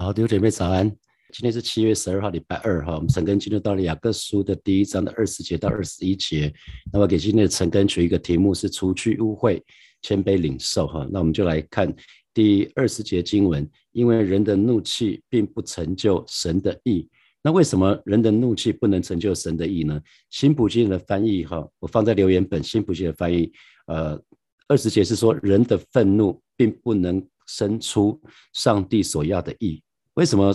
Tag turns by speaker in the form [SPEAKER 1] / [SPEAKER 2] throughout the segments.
[SPEAKER 1] 好，弟兄姐妹早安。今天是七月十二号，礼拜二哈。我们陈根进入到了雅各书的第一章的二十节到二十一节。那么给今天的陈根取一个题目是除去污秽，谦卑领受哈。那我们就来看第二十节经文，因为人的怒气并不成就神的意。那为什么人的怒气不能成就神的意呢？新普金的翻译哈，我放在留言本。新普金的翻译，呃，二十节是说人的愤怒并不能生出上帝所要的意。为什么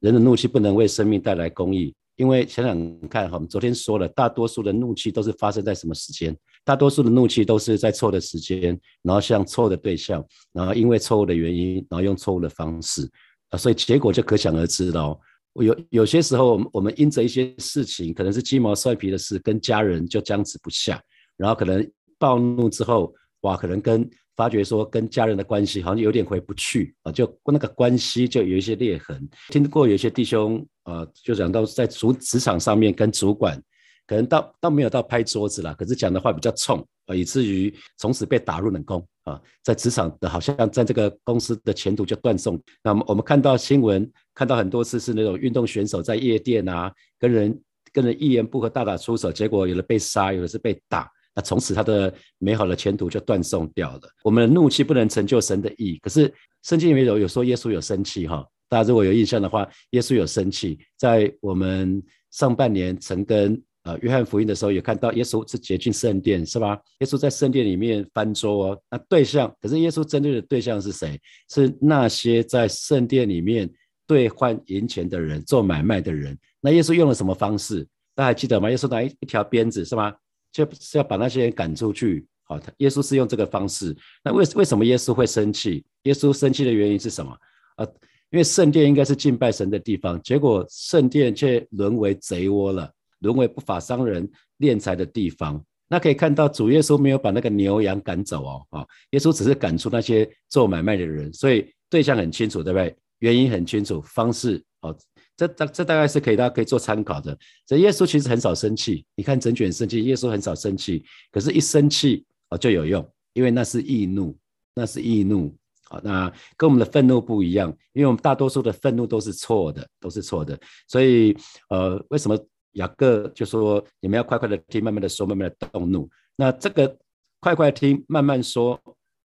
[SPEAKER 1] 人的怒气不能为生命带来公益？因为想想看哈，我们昨天说了，大多数的怒气都是发生在什么时间？大多数的怒气都是在错的时间，然后向错的对象，然后因为错误的原因，然后用错误的方式啊，所以结果就可想而知了。有有些时候，我们我们因着一些事情，可能是鸡毛蒜皮的事，跟家人就僵持不下，然后可能暴怒之后，哇，可能跟发觉说跟家人的关系好像有点回不去啊，就那个关系就有一些裂痕。听过有些弟兄啊，就讲到在主职场上面跟主管，可能到到没有到拍桌子了，可是讲的话比较冲啊，以至于从此被打入冷宫啊，在职场的好像在这个公司的前途就断送。那么我们看到新闻，看到很多次是那种运动选手在夜店啊，跟人跟人一言不合大打出手，结果有的被杀，有的是被打。那从此他的美好的前途就断送掉了。我们的怒气不能成就神的意。可是圣经里面有有说耶稣有生气哈，大家如果有印象的话，耶稣有生气。在我们上半年曾跟呃约翰福音的时候，有看到耶稣是洁净圣殿是吧？耶稣在圣殿里面翻桌哦，那对象可是耶稣针对的对象是谁？是那些在圣殿里面兑换银钱的人，做买卖的人。那耶稣用了什么方式？大家还记得吗？耶稣拿一一条鞭子是吗？就是要把那些人赶出去，好，耶稣是用这个方式。那为为什么耶稣会生气？耶稣生气的原因是什么？啊，因为圣殿应该是敬拜神的地方，结果圣殿却沦为贼窝了，沦为不法商人敛财的地方。那可以看到主耶稣没有把那个牛羊赶走哦，啊，耶稣只是赶出那些做买卖的人，所以对象很清楚，对不对？原因很清楚，方式哦。这这这大概是可以，大家可以做参考的。这耶稣其实很少生气，你看整卷圣经，耶稣很少生气，可是一生气哦就有用，因为那是易怒，那是易怒。好，那跟我们的愤怒不一样，因为我们大多数的愤怒都是错的，都是错的。所以呃，为什么雅各就说你们要快快的听，慢慢的说，慢慢的动怒？那这个快快听，慢慢说，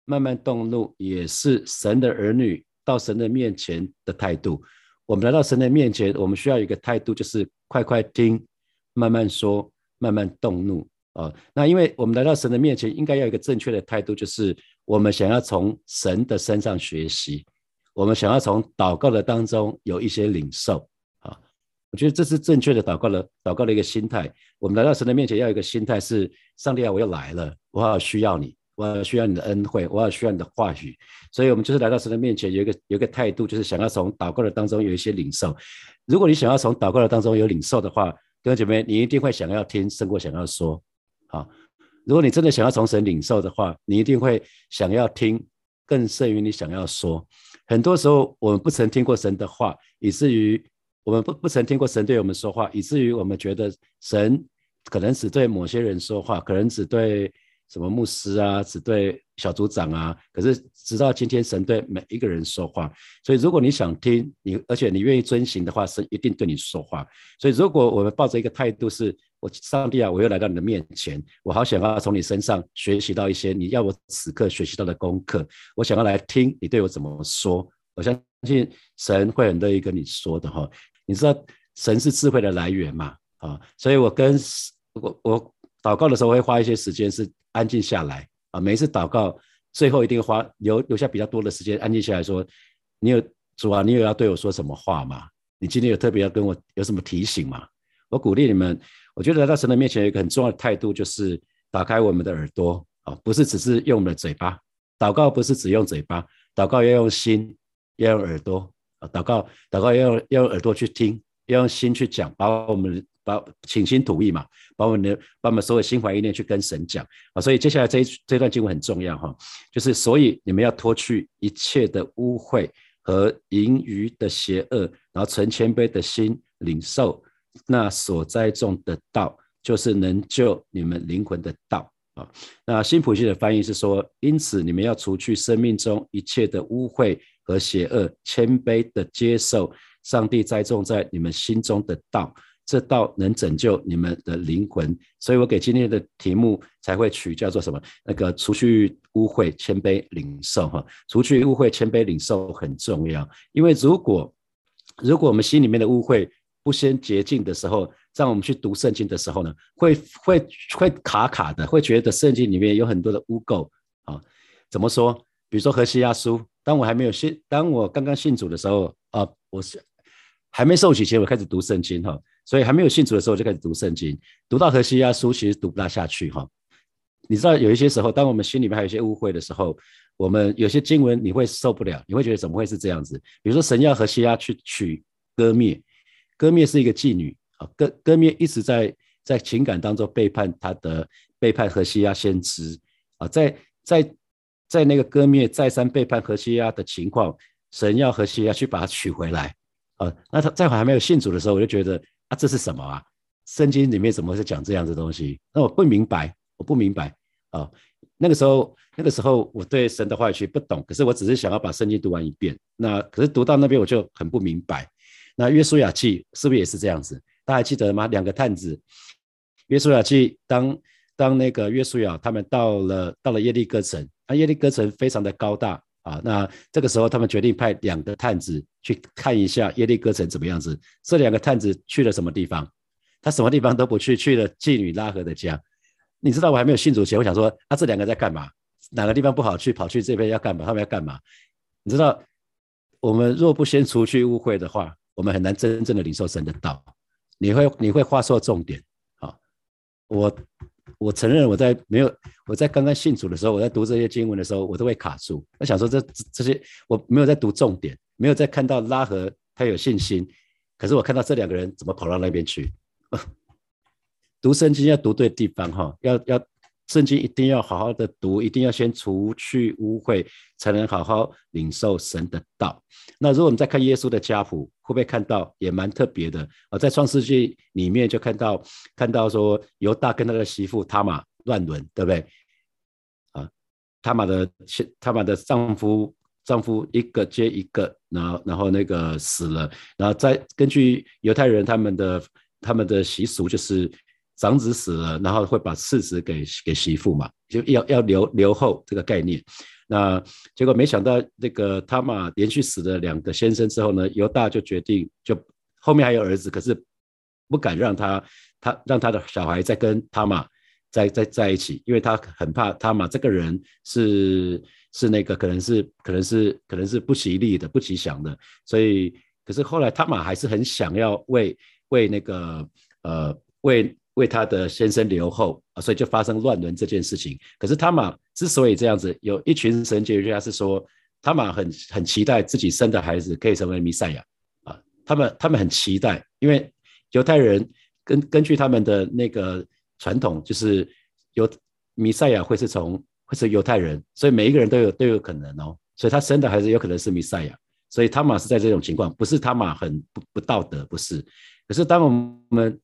[SPEAKER 1] 慢慢动怒，也是神的儿女到神的面前的态度。我们来到神的面前，我们需要一个态度，就是快快听，慢慢说，慢慢动怒啊。那因为我们来到神的面前，应该要一个正确的态度，就是我们想要从神的身上学习，我们想要从祷告的当中有一些领受啊。我觉得这是正确的祷告的祷告的一个心态。我们来到神的面前，要有一个心态是：上帝啊，我又来了，我好需要你。我需要你的恩惠，我要需要你的话语，所以我们就是来到神的面前，有一个有一个态度，就是想要从祷告的当中有一些领受。如果你想要从祷告的当中有领受的话，弟兄姐妹，你一定会想要听胜过想要说。好，如果你真的想要从神领受的话，你一定会想要听更胜于你想要说。很多时候我们不曾听过神的话，以至于我们不不曾听过神对我们说话，以至于我们觉得神可能只对某些人说话，可能只对。什么牧师啊，只对小组长啊，可是直到今天，神对每一个人说话。所以，如果你想听，你而且你愿意遵行的话，神一定对你说话。所以，如果我们抱着一个态度是，我上帝啊，我又来到你的面前，我好想要从你身上学习到一些你要我此刻学习到的功课，我想要来听你对我怎么说。我相信神会很乐意跟你说的哈。你知道神是智慧的来源嘛？啊，所以我跟我我祷告的时候会花一些时间是。安静下来啊！每一次祷告，最后一定花留留下比较多的时间，安静下来说：“你有主啊，你有要对我说什么话吗？你今天有特别要跟我有什么提醒吗？”我鼓励你们，我觉得来到神的面前有一个很重要的态度，就是打开我们的耳朵啊，不是只是用我们的嘴巴祷告，不是只用嘴巴祷告，要用心，要用耳朵啊！祷告，祷告要用要用耳朵去听，要用心去讲，把我们。把倾心吐意嘛，把我们的把我们所有心怀意念去跟神讲啊，所以接下来这一这段经文很重要哈，就是所以你们要脱去一切的污秽和盈余的邪恶，然后存谦卑的心领受那所栽种的道，就是能救你们灵魂的道啊。那新普西的翻译是说，因此你们要除去生命中一切的污秽和邪恶，谦卑的接受上帝栽种在你们心中的道，这道能拯救你们的灵魂。所以我给今天的题目才会取叫做什么？那个除去污秽，谦卑领受哈，除去污秽，谦卑领受很重要。因为如果如果我们心里面的污秽不先洁净的时候，让我们去读圣经的时候呢，会会会卡卡的，会觉得圣经里面有很多的污垢啊。怎么说？比如说《何西阿书》，当我还没有信，当我刚刚信主的时候啊，我是还没受洗前，我开始读圣经哈，所以还没有信主的时候就开始读圣经，读到《何西阿书》，其实读不大下去哈。你知道有一些时候，当我们心里面还有一些误会的时候，我们有些经文你会受不了，你会觉得怎么会是这样子？比如说神要何西阿去娶割灭，割灭是一个妓女。啊，哥哥灭一直在在情感当中背叛他的背叛何西亚先知啊，在在在那个割灭再三背叛何西亚的情况，神要何西亚去把他娶回来啊。那他在还没有信主的时候，我就觉得啊，这是什么啊？圣经里面怎么会讲这样的东西？那我不明白，我不明白啊。那个时候那个时候我对神的话语不懂，可是我只是想要把圣经读完一遍。那可是读到那边我就很不明白。那约书亚记是不是也是这样子？大家还记得吗？两个探子，约书亚记当当那个约书亚，他们到了到了耶利哥城，那耶利哥城非常的高大啊。那这个时候，他们决定派两个探子去看一下耶利哥城怎么样子。这两个探子去了什么地方？他什么地方都不去，去了妓女拉合的家。你知道我还没有信主前，我想说，啊，这两个在干嘛？哪个地方不好去，跑去这边要干嘛？他们要干嘛？你知道，我们若不先除去误会的话，我们很难真正的领受神的道。你会你会话说重点，好，我我承认我在没有我在刚刚信主的时候，我在读这些经文的时候，我都会卡住。我想说这这些我没有在读重点，没有在看到拉合他有信心，可是我看到这两个人怎么跑到那边去？读圣经要读对地方哈，要要。圣经一定要好好的读，一定要先除去污秽，才能好好领受神的道。那如果我们再看耶稣的家谱，会不会看到也蛮特别的啊？在创世纪里面就看到，看到说犹大跟他的媳妇塔玛乱伦，对不对？啊，他玛的他玛的丈夫丈夫一个接一个，然后然后那个死了，然后再根据犹太人他们的他们的习俗就是。长子死了，然后会把次子给给媳妇嘛，就要要留留后这个概念。那结果没想到，这个他嘛连续死了两个先生之后呢，犹大就决定，就后面还有儿子，可是不敢让他他让他的小孩再跟他嘛在在在一起，因为他很怕他嘛这个人是是那个可能是可能是可能是不吉利的不吉祥的，所以可是后来他嘛还是很想要为为那个呃为。为他的先生留后啊，所以就发生乱伦这件事情。可是他玛之所以这样子，有一群神学家是说，他玛很很期待自己生的孩子可以成为弥赛亚啊。他们他们很期待，因为犹太人根根据他们的那个传统，就是犹弥赛亚会是从会是犹太人，所以每一个人都有都有可能哦。所以他生的孩子有可能是弥赛亚，所以他玛是在这种情况，不是他玛很不不道德，不是。可是当我们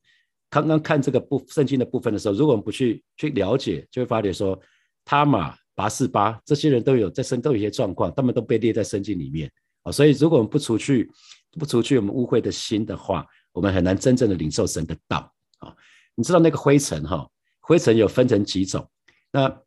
[SPEAKER 1] 刚刚看这个部圣经的部分的时候，如果我们不去去了解，就会发觉说，他玛、拔示巴这些人都有在生都有一些状况，他们都被列在圣经里面啊。所以，如果我们不除去不除去我们污秽的心的话，我们很难真正的领受神的道啊。你知道那个灰尘哈，灰尘有分成几种？那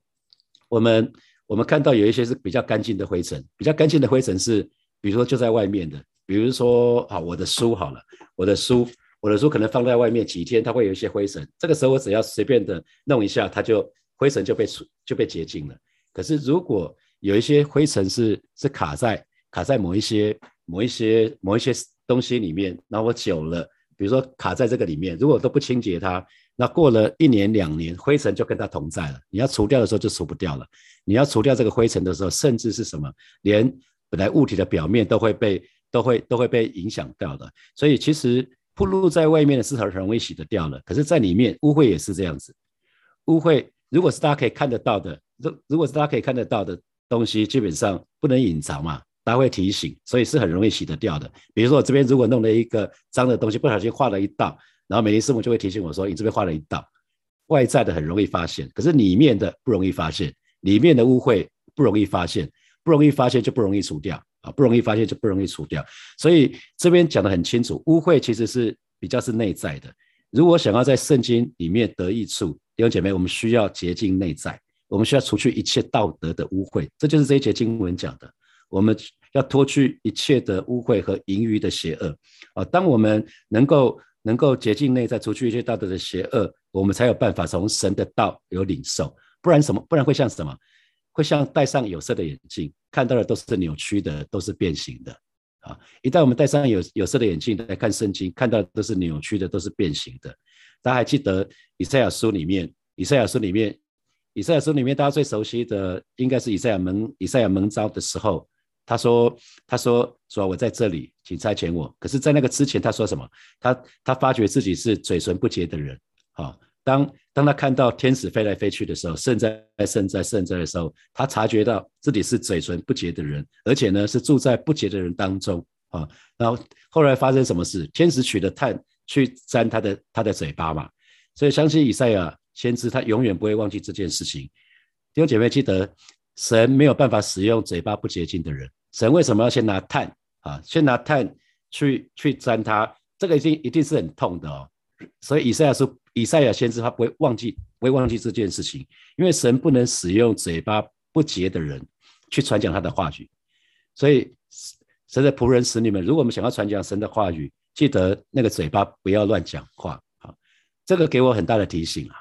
[SPEAKER 1] 我们我们看到有一些是比较干净的灰尘，比较干净的灰尘是，比如说就在外面的，比如说啊，我的书好了，我的书。我的书可能放在外面几天，它会有一些灰尘。这个时候我只要随便的弄一下，它就灰尘就被除就被洁净了。可是如果有一些灰尘是是卡在卡在某一些某一些某一些东西里面，那我久了，比如说卡在这个里面，如果都不清洁它，那过了一年两年，灰尘就跟它同在了。你要除掉的时候就除不掉了。你要除掉这个灰尘的时候，甚至是什么，连本来物体的表面都会被都会都会被影响掉的。所以其实。铺露在外面的是很容易洗得掉的，可是在里面污秽也是这样子。污秽如果是大家可以看得到的，如如果是大家可以看得到的东西，基本上不能隐藏嘛，大家会提醒，所以是很容易洗得掉的。比如说我这边如果弄了一个脏的东西，不小心画了一道，然后美丽师母就会提醒我说：“你这边画了一道。”外在的很容易发现，可是里面的不容易发现，里面的污秽不容易发现，不容易发现就不容易除掉。啊，不容易发现就不容易除掉。所以这边讲的很清楚，污秽其实是比较是内在的。如果想要在圣经里面得益处，弟兄姐妹，我们需要洁净内在，我们需要除去一切道德的污秽，这就是这一节经文讲的。我们要脱去一切的污秽和盈余的邪恶啊！当我们能够能够洁净内在，除去一切道德的邪恶，我们才有办法从神的道有领受。不然什么？不然会像什么？会像戴上有色的眼镜，看到的都是扭曲的，都是变形的啊！一旦我们戴上有有色的眼镜来看圣经，看到的都是扭曲的，都是变形的。大家还记得以赛亚书里面？以赛亚书里面，以赛亚书里面大家最熟悉的应该是以赛亚蒙以赛亚蒙召的时候。他说：“他说，说我在这里，请差遣我。可是，在那个之前，他说什么？他他发觉自己是嘴唇不洁的人。啊，当当他看到天使飞来飞去的时候，圣在圣在圣在的时候，他察觉到自己是嘴唇不洁的人，而且呢，是住在不洁的人当中。啊，然后后来发生什么事？天使取了炭去沾他的他的嘴巴嘛。所以，相信以赛亚先知，他永远不会忘记这件事情。弟兄姐妹，记得。”神没有办法使用嘴巴不洁净的人。神为什么要先拿炭啊？先拿炭去去沾他，这个一定一定是很痛的哦。所以以赛亚说，以赛亚先知他不会忘记，不会忘记这件事情，因为神不能使用嘴巴不洁的人去传讲他的话语。所以神的仆人使你们，如果我们想要传讲神的话语，记得那个嘴巴不要乱讲话啊。这个给我很大的提醒啊。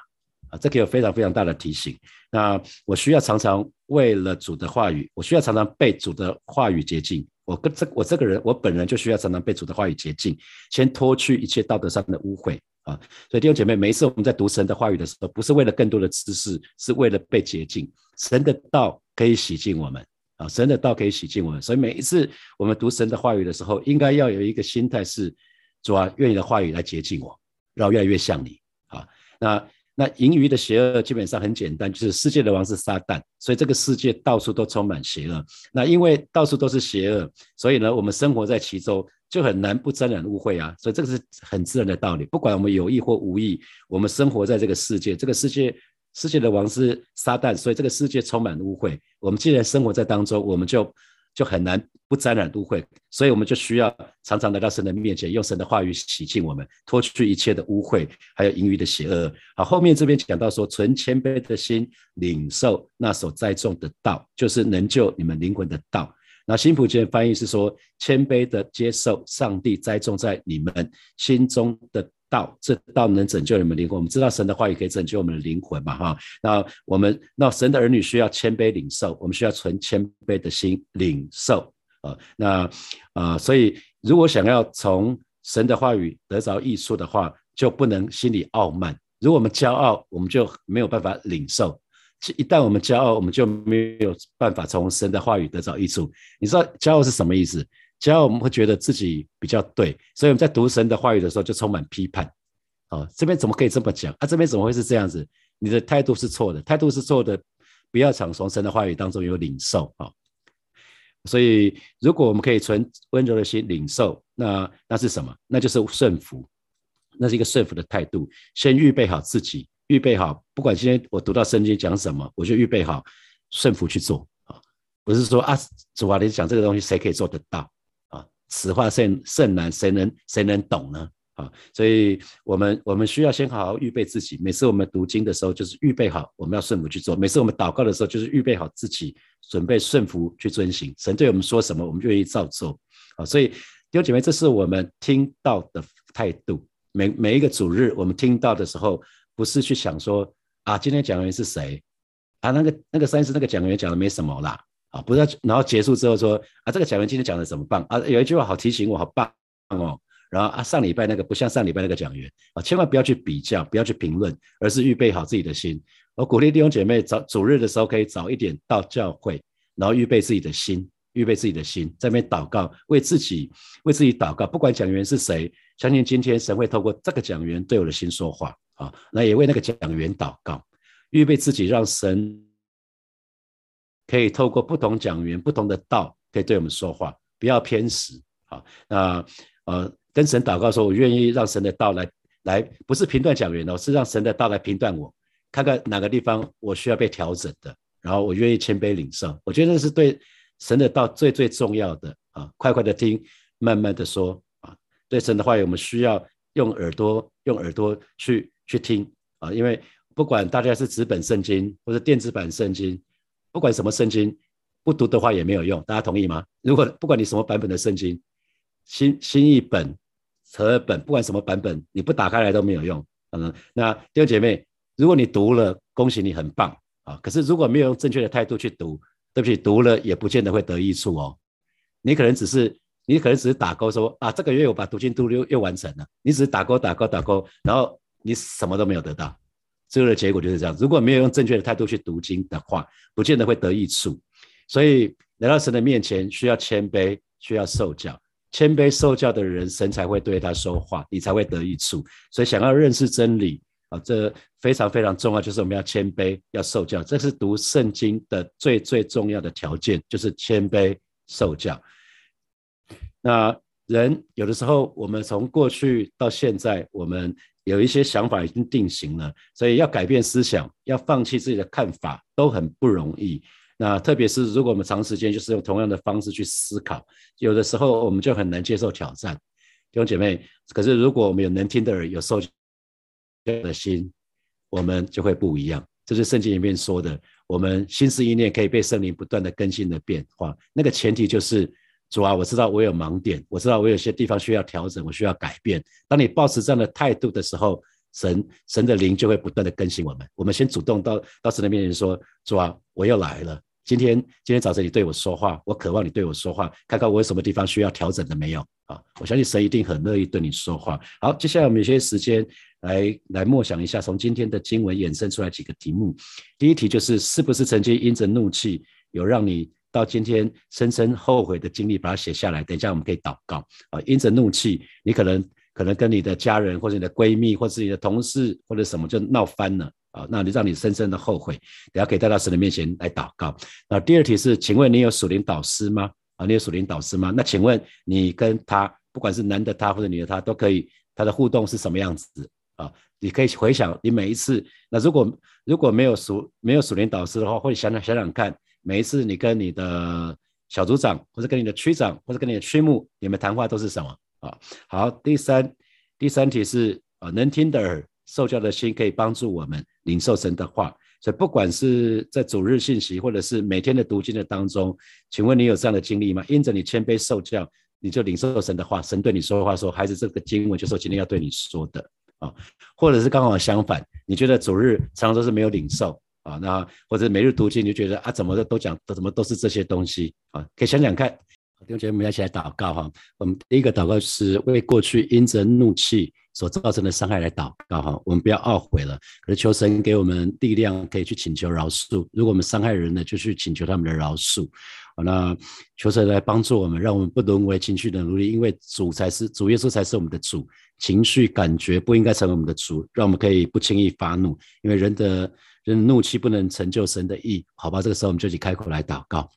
[SPEAKER 1] 啊，这给我非常非常大的提醒。那我需要常常为了主的话语，我需要常常被主的话语洁净。我跟这我这个人，我本人就需要常常被主的话语洁净，先脱去一切道德上的污秽啊。所以弟兄姐妹，每一次我们在读神的话语的时候，不是为了更多的知识，是为了被洁净。神的道可以洗净我们啊，神的道可以洗净我们。所以每一次我们读神的话语的时候，应该要有一个心态是：主啊，愿你的话语来洁净我，让我越来越像你啊。那。那盈余的邪恶基本上很简单，就是世界的王是撒旦，所以这个世界到处都充满邪恶。那因为到处都是邪恶，所以呢，我们生活在其中就很难不沾染污秽啊。所以这个是很自然的道理，不管我们有意或无意，我们生活在这个世界，这个世界世界的王是撒旦，所以这个世界充满污秽。我们既然生活在当中，我们就。就很难不沾染污秽，所以我们就需要常常来到神的面前，用神的话语洗净我们，脱去一切的污秽，还有淫欲的邪恶。好，后面这边讲到说，存谦卑的心，领受那所栽种的道，就是能救你们灵魂的道。那新普京翻译是说，谦卑的接受上帝栽种在你们心中的。道，这道能拯救你们灵魂。我们知道神的话语可以拯救我们的灵魂嘛？哈，那我们那神的儿女需要谦卑领受，我们需要存谦卑的心领受啊。那啊，所以如果想要从神的话语得着益处的话，就不能心里傲慢。如果我们骄傲，我们就没有办法领受。一旦我们骄傲，我们就没有办法从神的话语得着益处。你知道骄傲是什么意思？骄傲我们会觉得自己比较对，所以我们在读神的话语的时候就充满批判。哦，这边怎么可以这么讲？啊，这边怎么会是这样子？你的态度是错的，态度是错的，不要想从神的话语当中有领受啊。所以，如果我们可以存温柔的心领受，那那是什么？那就是顺服，那是一个顺服的态度。先预备好自己，预备好，不管今天我读到圣经讲什么，我就预备好顺服去做啊。不是说啊，主啊，你讲这个东西，谁可以做得到啊？此话甚甚难，谁能谁能懂呢？啊，所以我们我们需要先好好预备自己。每次我们读经的时候，就是预备好我们要顺服去做；每次我们祷告的时候，就是预备好自己，准备顺服去遵行。神对我们说什么，我们愿意照做。啊，所以弟兄姐妹，这是我们听到的态度。每每一个主日，我们听到的时候，不是去想说啊，今天讲员是谁？啊，那个那个三十那个讲员讲的没什么啦。啊，不要，然后结束之后说啊，这个讲员今天讲的怎么棒啊？有一句话好提醒我，好棒哦。然后啊，上礼拜那个不像上礼拜那个讲员啊，千万不要去比较，不要去评论，而是预备好自己的心。我鼓励弟兄姐妹早主日的时候可以早一点到教会，然后预备自己的心，预备自己的心，在那边祷告，为自己为自己祷告。不管讲员是谁，相信今天神会透过这个讲员对我的心说话啊。那也为那个讲员祷告，预备自己，让神。可以透过不同讲员、不同的道，可以对我们说话，不要偏食。啊，那呃，跟神祷告说，我愿意让神的道来来，不是评断讲员哦，是让神的道来评断我，看看哪个地方我需要被调整的，然后我愿意谦卑领受。我觉得是对神的道最最重要的啊，快快的听，慢慢的说啊。对神的话语，我们需要用耳朵，用耳朵去去听啊。因为不管大家是纸本圣经或者电子版圣经，不管什么圣经，不读的话也没有用。大家同意吗？如果不管你什么版本的圣经，新新译本、和合本，不管什么版本，你不打开来都没有用。嗯，那弟兄姐妹，如果你读了，恭喜你，很棒啊。可是如果没有用正确的态度去读，对不起，读了也不见得会得益处哦。你可能只是，你可能只是打勾说啊，这个月我把读经读又又完成了。你只是打勾打勾打勾，然后你什么都没有得到。最后的结果就是这样。如果没有用正确的态度去读经的话，不见得会得益处。所以来到神的面前，需要谦卑，需要受教。谦卑受教的人，神才会对他说话，你才会得益处。所以想要认识真理。啊，这非常非常重要，就是我们要谦卑，要受教，这是读圣经的最最重要的条件，就是谦卑受教。那人有的时候，我们从过去到现在，我们有一些想法已经定型了，所以要改变思想，要放弃自己的看法，都很不容易。那特别是如果我们长时间就是用同样的方式去思考，有的时候我们就很难接受挑战。弟兄姐妹，可是如果我们有能听的人，有受。的心，我们就会不一样。这是圣经里面说的，我们心思意念可以被圣灵不断的更新的变化。那个前提就是主啊，我知道我有盲点，我知道我有些地方需要调整，我需要改变。当你保持这样的态度的时候，神神的灵就会不断的更新我们。我们先主动到到神的面前说：主啊，我又来了。今天今天早晨你对我说话，我渴望你对我说话，看看我有什么地方需要调整的没有啊？我相信神一定很乐意对你说话。好，接下来我们有些时间。来来默想一下，从今天的经文衍生出来几个题目。第一题就是，是不是曾经因着怒气，有让你到今天深深后悔的经历，把它写下来。等一下我们可以祷告啊。因着怒气，你可能可能跟你的家人或者你的闺蜜或者你的同事或者什么就闹翻了啊，那你让你深深的后悔。等下可以带到神的面前来祷告。那第二题是，请问你有属灵导师吗？啊，你有属灵导师吗？那请问你跟他，不管是男的他或者女的他，都可以，他的互动是什么样子？啊，你可以回想你每一次。那如果如果没有属没有属灵导师的话，或者想想想想看，每一次你跟你的小组长，或者跟你的区长，或者跟你的区牧，你们谈话都是什么？啊，好，第三第三题是啊，能听的耳，受教的心，可以帮助我们领受神的话。所以不管是在主日信息，或者是每天的读经的当中，请问你有这样的经历吗？因着你谦卑受教，你就领受神的话，神对你说话说，孩子，这个经文就是今天要对你说的。啊，或者是刚好相反，你觉得主日常常都是没有领受啊，那或者每日读经你就觉得啊，怎么都讲，怎么都是这些东西啊？可以想想看，弟兄姐妹，我们一起来祷告哈。我们第一个祷告是为过去因着怒气所造成的伤害来祷告哈。我们不要懊悔了，可是求神给我们力量，可以去请求饶恕。如果我们伤害人呢，就去请求他们的饶恕。好，那求神来帮助我们，让我们不沦为情绪的奴隶，因为主才是主耶稣才是我们的主。情绪感觉不应该成为我们的主，让我们可以不轻易发怒，因为人的人的怒气不能成就神的意，好吧？这个时候我们就去开口来祷告，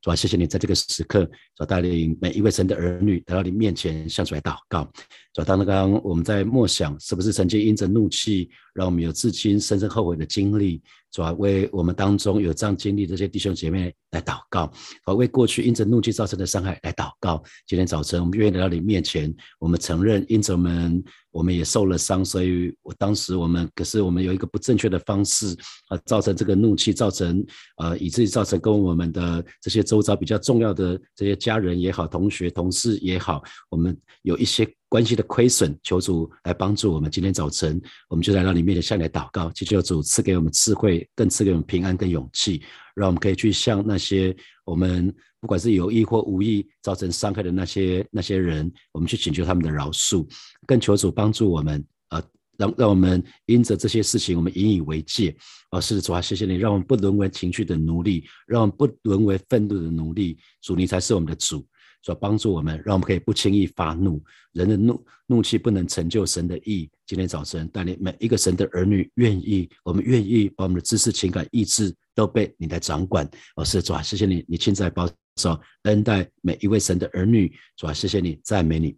[SPEAKER 1] 主啊，谢谢你在这个时刻所带领每一位神的儿女来到你面前向主来祷告。主啊，当刚刚我们在默想，是不是曾经因着怒气，让我们有至今深深后悔的经历？主啊，为我们当中有这样经历这些弟兄姐妹来祷告，啊，为过去因着怒气造成的伤害来祷告。今天早晨，我们愿意来到你面前，我们承认因着我们，我们也受了伤，所以我当时我们可是我们有一个不正确的方式啊，造成这个怒气，造成呃，以至于造成跟我们的这些周遭比较重要的这些家人也好、同学、同事也好，我们有一些。关系的亏损，求主来帮助我们。今天早晨，我们就来到你面前向你祷告，祈求主赐给我们智慧，更赐给我们平安跟勇气，让我们可以去向那些我们不管是有意或无意造成伤害的那些那些人，我们去请求他们的饶恕。更求主帮助我们，呃，让让我们因着这些事情，我们引以为戒。啊，是主啊，谢谢你，让我们不沦为情绪的奴隶，让我们不沦为愤怒的奴隶。主，你才是我们的主。所帮助我们，让我们可以不轻易发怒。人的怒怒气不能成就神的意。今天早晨带领每一个神的儿女，愿意，我们愿意把我们的知识、情感、意志都被你来掌管。我是主啊，谢谢你，你亲自保守恩待每一位神的儿女。主啊，谢谢你，赞美你。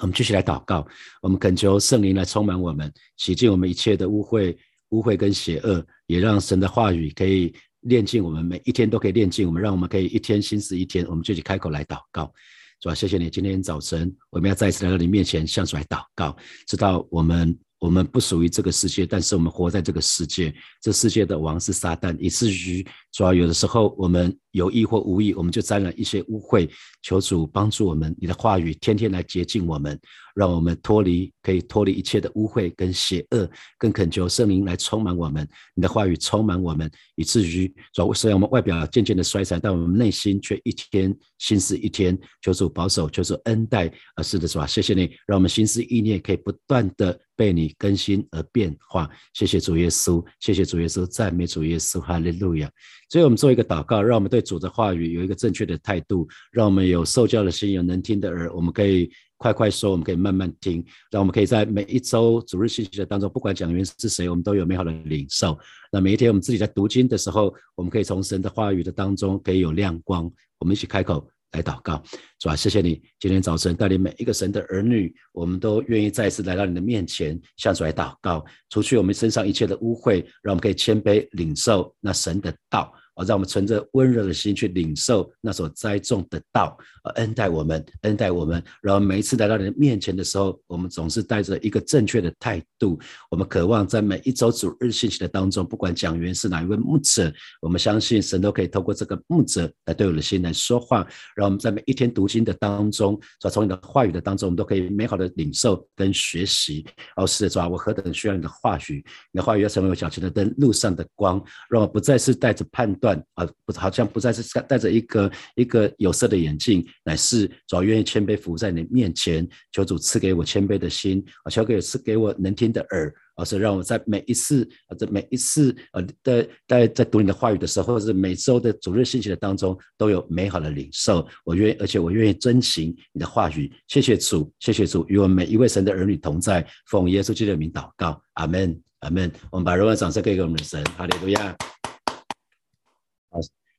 [SPEAKER 1] 我们继续来祷告，我们恳求圣灵来充满我们，洗净我们一切的污秽、污秽跟邪恶，也让神的话语可以练尽我们每一天都可以练尽我们，让我们可以一天心思一天，我们就去开口来祷告。主啊，谢谢你，今天早晨我们要再一次来到你面前，向主来祷告，知道我们。我们不属于这个世界，但是我们活在这个世界。这世界的王是撒旦，以至于主要有的时候我们有意或无意，我们就沾染一些污秽。求主帮助我们，你的话语天天来洁净我们，让我们脱离，可以脱离一切的污秽跟邪恶，更恳求圣灵来充满我们。你的话语充满我们，以至于主虽然我们外表渐渐的衰残，但我们内心却一天心思一天。求主保守，求主恩待。啊，是的，主啊，谢谢你，让我们心思意念可以不断的。被你更新而变化，谢谢主耶稣，谢谢主耶稣，赞美主耶稣，哈利路亚。所以，我们做一个祷告，让我们对主的话语有一个正确的态度，让我们有受教的心，有能听的耳，我们可以快快说，我们可以慢慢听，让我们可以在每一周主日信息的当中，不管讲员是谁，我们都有美好的领受。那每一天我们自己在读经的时候，我们可以从神的话语的当中可以有亮光，我们一起开口。来祷告，主啊，谢谢你今天早晨带领每一个神的儿女，我们都愿意再次来到你的面前，向主来祷告，除去我们身上一切的污秽，让我们可以谦卑领受那神的道。让我们存着温柔的心去领受那所栽种的道，啊，恩待我们，恩待我们。然后每一次来到你的面前的时候，我们总是带着一个正确的态度。我们渴望在每一周主日信息的当中，不管讲员是哪一位牧者，我们相信神都可以透过这个牧者来对我的心来说话。让我们在每一天读经的当中，说从你的话语的当中，我们都可以美好的领受跟学习。哦，是的，主啊，我何等需要你的话语，你的话语要成为我脚前的灯，路上的光，让我不再是带着判断。啊，不，好像不再是戴着一个一个有色的眼镜，乃是主要愿意谦卑服在你面前，求主赐给我谦卑的心，啊，求给赐给我能听的耳，而是让我在每一次啊，在每一次呃，在在在读你的话语的时候，或者是每周的主日信息的当中，都有美好的领受。我愿，而且我愿意遵行你的话语。谢谢主，谢谢主，与我每一位神的儿女同在，奉耶稣基督的名祷告，阿门，阿门。我们把荣耀掌声给给我们的神，哈利路亚。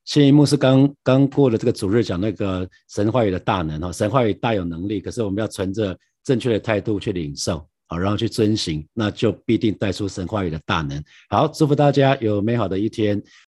[SPEAKER 1] 好，谢一幕是刚刚过了这个主日讲那个神话语的大能哈，神话语大有能力，可是我们要存着正确的态度去领受，啊，然后去遵行，那就必定带出神话语的大能。好，祝福大家有美好的一天。